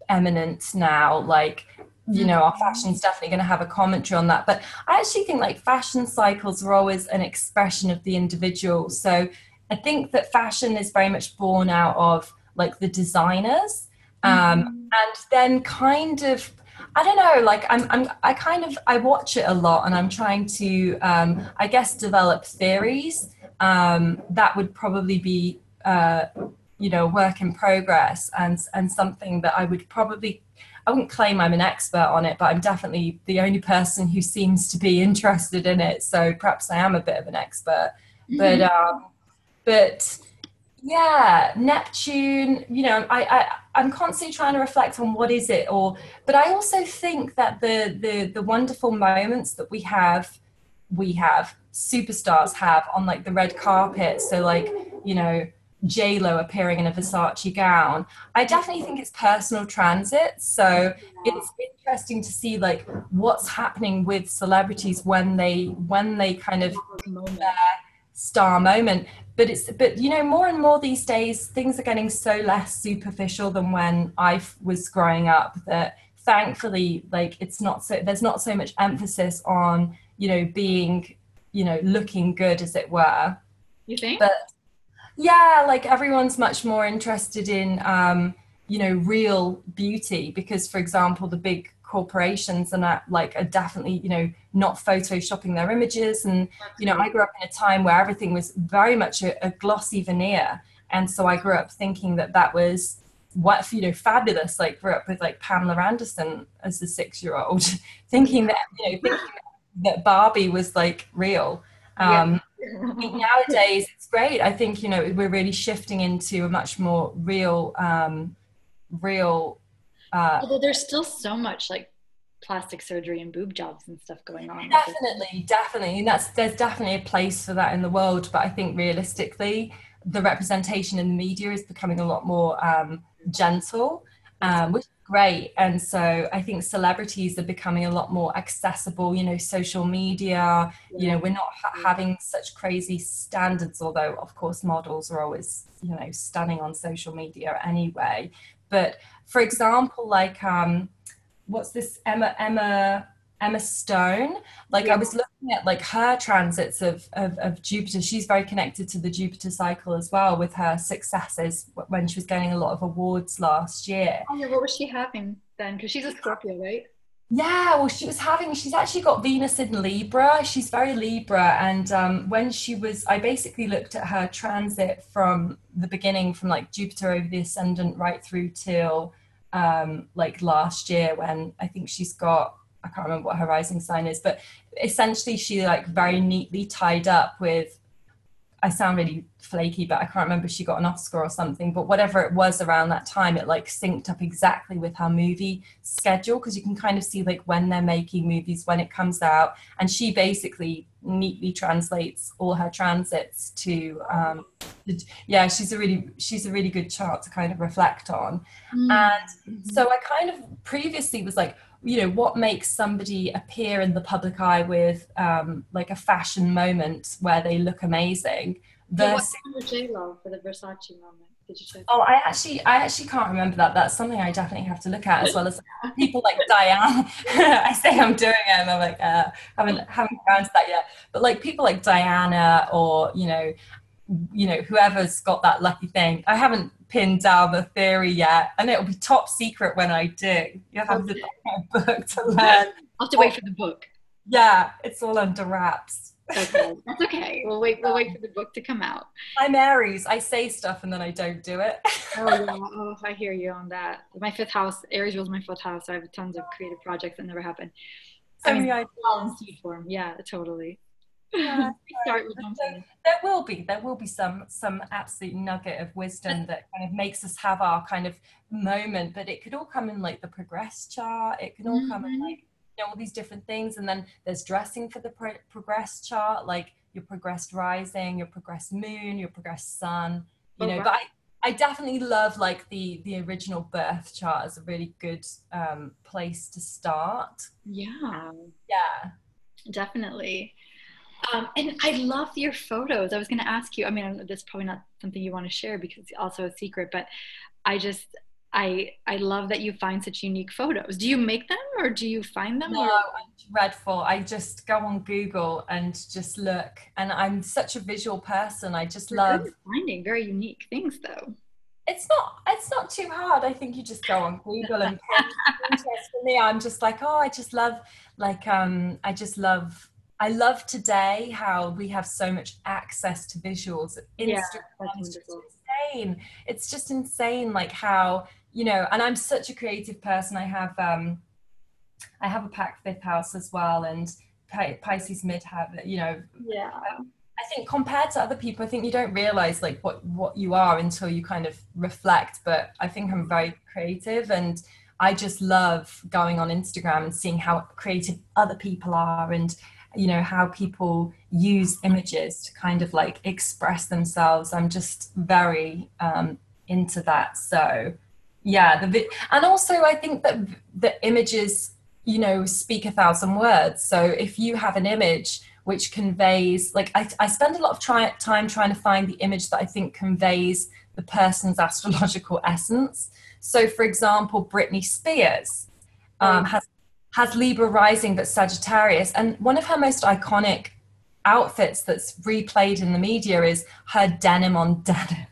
eminent now, like, you know, our fashion's definitely going to have a commentary on that. But I actually think like fashion cycles are always an expression of the individual. So I think that fashion is very much born out of like the designers. Um, mm-hmm. and then kind of I don't know, like I'm, I'm, I kind of, I watch it a lot and I'm trying to, um, I guess, develop theories um, that would probably be uh, you know work in progress and and something that I would probably I wouldn't claim I'm an expert on it, but I'm definitely the only person who seems to be interested in it. So perhaps I am a bit of an expert. Mm-hmm. But um, but yeah, Neptune. You know, I, I I'm constantly trying to reflect on what is it, or but I also think that the the the wonderful moments that we have we have superstars have on like the red carpet so like you know j lo appearing in a versace gown. I definitely think it's personal transit so it's interesting to see like what's happening with celebrities when they when they kind of their star moment. But it's but you know more and more these days things are getting so less superficial than when i was growing up that thankfully like it's not so there's not so much emphasis on you know being you know looking good as it were. You think? But yeah like everyone's much more interested in um you know real beauty because for example the big corporations and are like are definitely you know not photoshopping their images. And you know i grew up in a time where everything was very much a, a glossy veneer. And so i grew up thinking that that was what you know fabulous. Like grew up with like pamela anderson as a six year old thinking that you know thinking that barbie was like real. Um yeah. nowadays it's great i think you know we're really shifting into a much more real um real uh, Although there's still so much like plastic surgery and boob jobs and stuff going on. Definitely, definitely. And that's there's definitely a place for that in the world. But I think realistically, the representation in the media is becoming a lot more um, gentle, um, which is great. And so I think celebrities are becoming a lot more accessible. You know, social media. You know, we're not ha- having such crazy standards. Although, of course, models are always you know stunning on social media anyway. But for example, like um, what's this Emma Emma Emma Stone. Like yeah. I was looking at like her transits of, of, of Jupiter. She's very connected to the Jupiter cycle as well with her successes when she was getting a lot of awards last year. Oh yeah, what was she having then? Because she's a Scorpio, right? Yeah, well, she was having. She's actually got Venus in Libra. She's very Libra, and um, when she was, I basically looked at her transit from the beginning, from like Jupiter over the ascendant right through till um, like last year, when I think she's got I can't remember what her rising sign is, but essentially she like very neatly tied up with I sound really flaky, but I can't remember she got an Oscar or something. But whatever it was around that time, it like synced up exactly with her movie schedule because you can kind of see like when they're making movies, when it comes out. And she basically neatly translates all her transits to um, yeah, she's a really she's a really good chart to kind of reflect on. Mm-hmm. And so I kind of previously was like, you know what makes somebody appear in the public eye with um, like a fashion moment where they look amazing versus J Lo for the Versace moment. Did you check? Oh, I actually, I actually can't remember that. That's something I definitely have to look at, as well as people like Diana. I say I'm doing it, and I'm like, uh, haven't haven't found that yet. But like people like Diana, or you know, you know, whoever's got that lucky thing. I haven't pinned down the theory yet, and it'll be top secret when I do. You have to a book to learn. I'll have to wait for the oh, book. Yeah, it's all under wraps. okay, that's okay. We'll wait. We'll wait for the book to come out. I'm Aries. I say stuff and then I don't do it. oh yeah. Oh, I hear you on that. My fifth house, Aries was my fifth house. I have tons of creative projects that never happen. I mean, in seed form. Yeah, totally. Yeah, start with there, there will be there will be some some absolute nugget of wisdom that kind of makes us have our kind of moment but it could all come in like the progress chart it can all mm-hmm. come in mm-hmm. like you know all these different things and then there's dressing for the pro- progress chart like your progressed rising your progressed moon your progressed sun you oh, know right. but I, I definitely love like the the original birth chart as a really good um place to start yeah yeah definitely um, and I love your photos. I was going to ask you. I mean, that's probably not something you want to share because it's also a secret. But I just, I, I love that you find such unique photos. Do you make them or do you find them? No, or? I'm dreadful. I just go on Google and just look. And I'm such a visual person. I just You're love finding very unique things, though. It's not. It's not too hard. I think you just go on Google and Pinterest. For me, I'm just like, oh, I just love, like, um, I just love I love today how we have so much access to visuals. Instagram yeah, is just insane. It's just insane, like how you know. And I'm such a creative person. I have um, I have a pack fifth house as well, and Pisces mid have you know. Yeah. Um, I think compared to other people, I think you don't realize like what what you are until you kind of reflect. But I think I'm very creative and. I just love going on Instagram and seeing how creative other people are and you know how people use images to kind of like express themselves. I'm just very um, into that. So yeah the vi- and also i think that the images you know speak a thousand words. So if you have an image which conveys like i, I spend a lot of try- time trying to find the image that i think conveys the person's astrological essence. So for example britney spears um, has has Libra rising but Sagittarius, and one of her most iconic outfits that's replayed in the media is her denim on denim,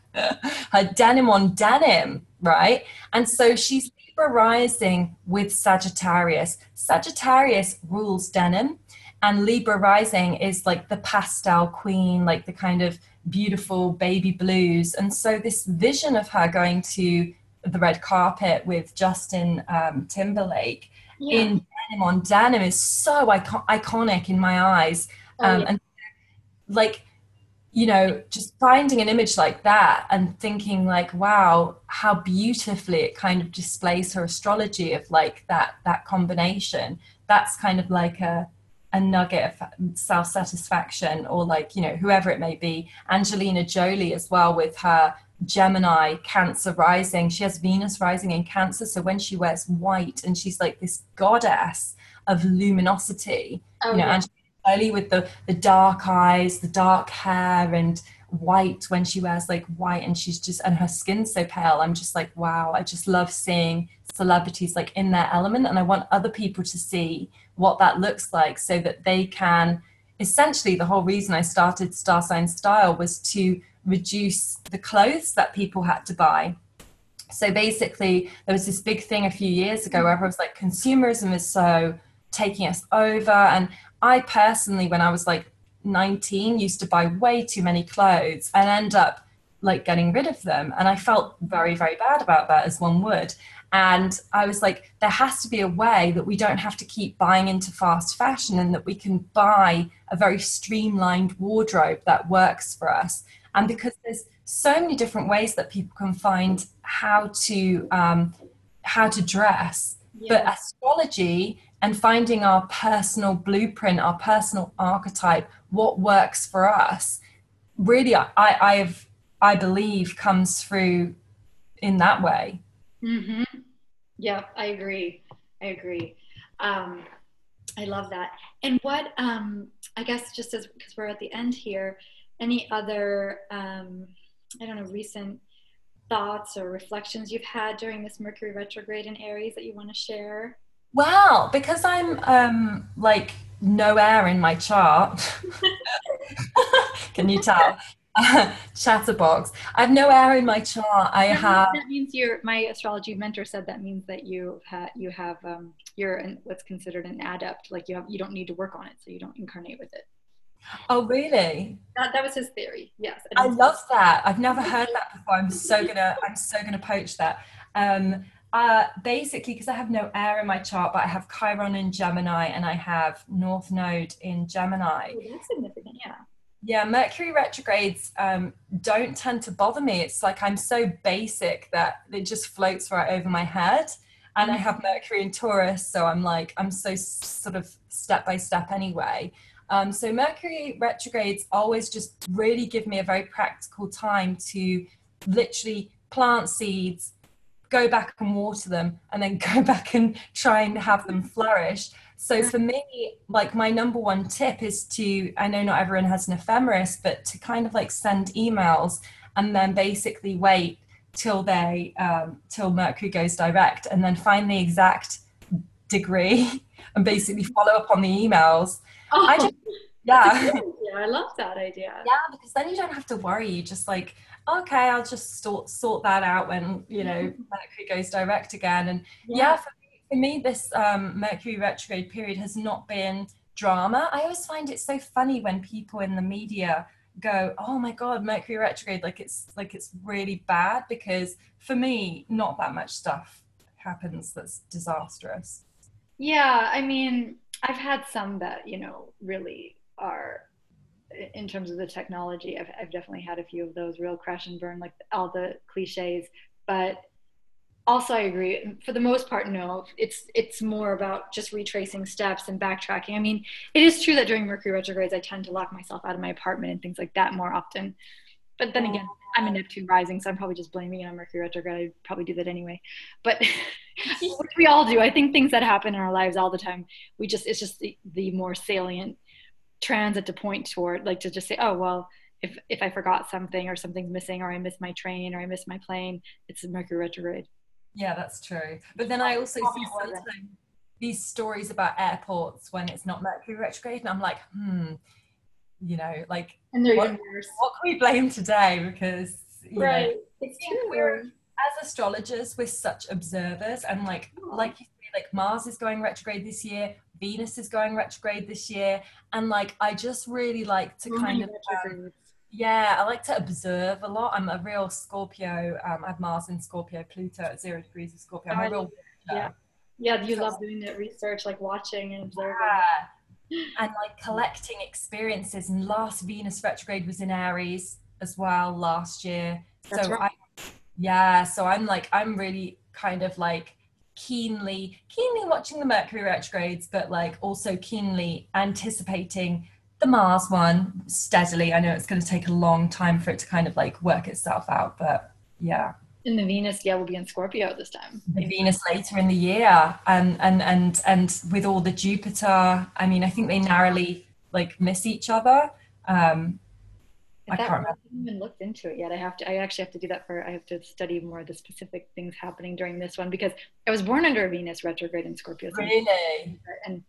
her denim on denim, right? And so she's Libra rising with Sagittarius. Sagittarius rules denim, and Libra rising is like the pastel queen, like the kind of beautiful baby blues. And so this vision of her going to the red carpet with Justin um, Timberlake yeah. in denim on denim is so icon- iconic in my eyes. Oh, um, yeah. And like, you know, just finding an image like that and thinking like, wow, how beautifully it kind of displays her astrology of like that that combination. That's kind of like a a nugget of self satisfaction, or like you know whoever it may be. Angelina Jolie as well with her Gemini, Cancer rising. She has Venus rising in Cancer. So when she wears white and she's like this goddess of luminosity, oh, you know, yeah. Angelina with the, the dark eyes, the dark hair, and white when she wears like white and she's just, and her skin's so pale. I'm just like, wow, I just love seeing celebrities like in their element. And I want other people to see what that looks like so that they can essentially the whole reason I started Starsign Style was to reduce the clothes that people had to buy. So basically, there was this big thing a few years ago where I was like, consumerism is so taking us over. And I personally, when I was like 19, used to buy way too many clothes and end up like getting rid of them. And I felt very, very bad about that, as one would. And I was like, there has to be a way that we don't have to keep buying into fast fashion and that we can buy a very streamlined wardrobe that works for us and because there's so many different ways that people can find how to um, how to dress yeah. but astrology and finding our personal blueprint our personal archetype what works for us really i i've i believe comes through in that way mm-hmm. yeah i agree i agree um, i love that and what um, i guess just as because we're at the end here any other, um, I don't know, recent thoughts or reflections you've had during this Mercury retrograde in Aries that you want to share? Well, because I'm um, like no air in my chart. Can you tell? chatterbox. I have no air in my chart. I that have. Means, that means you're. My astrology mentor said that means that you have you have um, you're in what's considered an adept. Like you have you don't need to work on it, so you don't incarnate with it. Oh, really? That, that was his theory. Yes. I love that. I've never heard that before. I'm so gonna I'm so gonna poach that. Um, uh, basically, because I have no air in my chart, but I have Chiron in Gemini and I have North Node in Gemini. Oh, that's significant, yeah. Yeah, Mercury retrogrades um, don't tend to bother me. It's like I'm so basic that it just floats right over my head. And I have Mercury in Taurus, so I'm like, I'm so sort of step by step anyway. Um, so Mercury retrogrades always just really give me a very practical time to literally plant seeds, go back and water them, and then go back and try and have them flourish. So for me, like my number one tip is to, I know not everyone has an ephemeris, but to kind of like send emails and then basically wait till they, um, till Mercury goes direct and then find the exact degree and basically follow up on the emails Oh, I just, yeah. Yeah, I love that idea. Yeah, because then you don't have to worry. You just like, okay, I'll just sort sort that out when you know Mercury goes direct again. And yeah, yeah for, me, for me, this um, Mercury retrograde period has not been drama. I always find it so funny when people in the media go, "Oh my God, Mercury retrograde!" Like it's like it's really bad. Because for me, not that much stuff happens that's disastrous. Yeah, I mean, I've had some that you know really are in terms of the technology. I've, I've definitely had a few of those real crash and burn, like all the cliches. But also, I agree. For the most part, no. It's it's more about just retracing steps and backtracking. I mean, it is true that during Mercury retrogrades, I tend to lock myself out of my apartment and things like that more often. But then again, I'm a Neptune rising, so I'm probably just blaming it on Mercury retrograde. I'd probably do that anyway. But which we all do. I think things that happen in our lives all the time, we just it's just the, the more salient transit to point toward, like to just say, oh well, if if I forgot something or something's missing or I missed my train or I missed my plane, it's Mercury retrograde. Yeah, that's true. But then I also see sometimes these stories about airports when it's not Mercury retrograde, and I'm like, hmm, you know, like, and they're what, even worse. what can we blame today? Because you know, Right. It's true. we're- as astrologers, we're such observers, and like, like you say, like Mars is going retrograde this year, Venus is going retrograde this year, and like, I just really like to So kind of. um, yeah, I like to observe a lot. I'm a real Scorpio. Um, I have Mars in Scorpio, Pluto at zero degrees of Scorpio. I'm Oh, a real Yeah. Yeah, you love doing that research, like watching and observing. Yeah. And like collecting experiences. And last Venus retrograde was in Aries as well last year. That's so right. I, yeah, so I'm like I'm really kind of like keenly keenly watching the Mercury retrogrades, but like also keenly anticipating the Mars one steadily. I know it's going to take a long time for it to kind of like work itself out, but yeah. And the Venus, yeah, will be in Scorpio this time. the Venus later in the year, and and and and with all the Jupiter, I mean, I think they narrowly like miss each other. Um, I can't remember. I haven't even looked into it yet. I have to. I actually have to do that for. I have to study more of the specific things happening during this one because I was born under a Venus retrograde in Scorpio, Really, and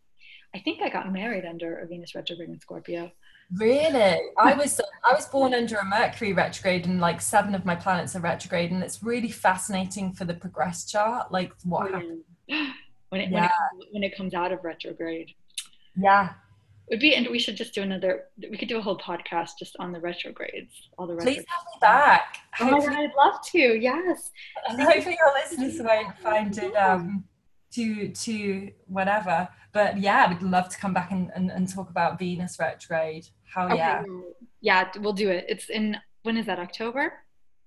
I think I got married under a Venus retrograde in Scorpio. Really. I was I was born under a Mercury retrograde, and like seven of my planets are retrograde, and it's really fascinating for the progress chart, like what happened. when it, Yeah. when it when it comes out of retrograde. Yeah, It would be, and we should just do another. We could do a whole podcast just on the retrogrades, all the please retrogrades. have me back. Oh my god, I'd love to. Yes. hopefully your listeners won't find it um too too whatever but yeah we'd love to come back and, and, and talk about venus retrograde how Okay, yeah yeah, we'll do it. It's in when is that? October.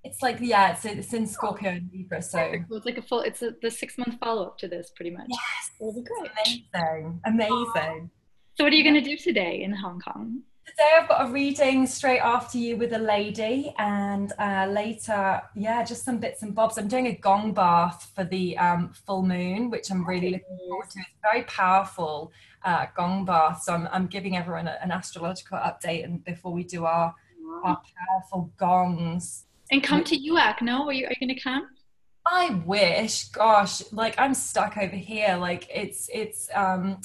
it's like yeah it's, it's in scorpio and libra so it's like a full. It's a, the six month follow up to this, pretty much. yes It'll be great. amazing amazing So what are you gonna do today in Hong Kong? Today I've got a reading straight after you with a lady, and uh, later, yeah, just some bits and bobs. I'm doing a gong bath for the um, full moon, which I'm really looking forward to. It's a very powerful uh, gong bath, so I'm, I'm giving everyone a- an astrological update, and before we do our, our powerful gongs. And come to UAC. No, are you are you gonna come? I wish, gosh, like I'm stuck over here. Like it's it's um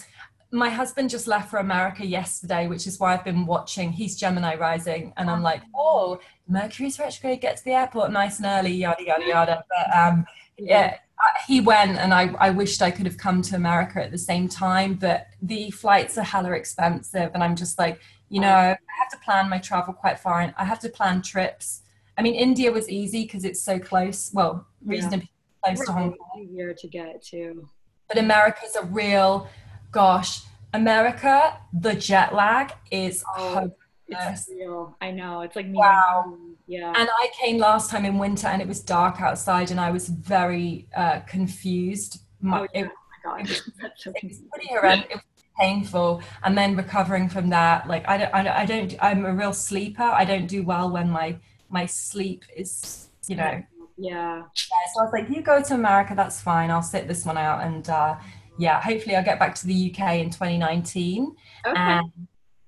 my husband just left for America yesterday, which is why I've been watching. He's Gemini rising, and I'm like, oh, Mercury's retrograde, get to the airport nice and early, yada yada yada. But um, yeah, he went, and I I wished I could have come to America at the same time, but the flights are hella expensive, and I'm just like, you know, I have to plan my travel quite far, and I have to plan trips. I mean, India was easy because it's so close. Well, Yeah. reasonably close to Hong Kong easier to get to. but America's a real, gosh, America, the jet lag is Oh. It's real. I know. It's like me. Wow. Yeah. And I came last time in winter and it was dark outside and I was very uh, confused. My, Oh, yeah. it, oh my god. So it was pretty horrendous. It was painful. And then recovering from that, like I don't, I don't, I don't, I'm a real sleeper. I don't do well when my my sleep is, you know, Yeah. so I was like, you go to America, that's fine. I'll sit this one out. And uh, yeah, hopefully I'll get back to the UK in 2019. Okay. And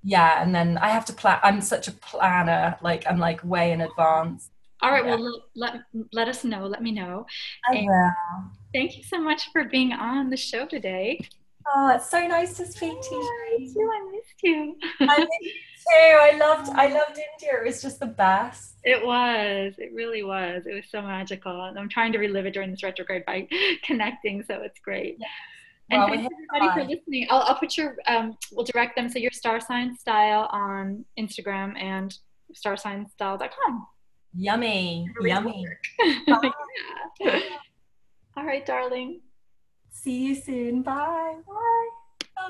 yeah, and then I have to plan. I'm such a planner. Like I'm like way in advance. All right. yeah. Well, let, let let us know. Let me know. I And- will. Thank you so much for being on the show today. Oh, it's so nice to speak to you. Thank you. I missed you. I missed you too. I loved. I loved India. It was just the best. It was. It really was. It was so magical. And I'm trying to relive it during this retrograde by connecting, so it's great. Yes. And Well, thanks everybody for listening. I'll, I'll put your, um, we'll direct them. So your star sign style on Instagram and starsignstyle.com. Yummy. Yummy. Yeah. All right, darling. See you soon. Bye. Bye.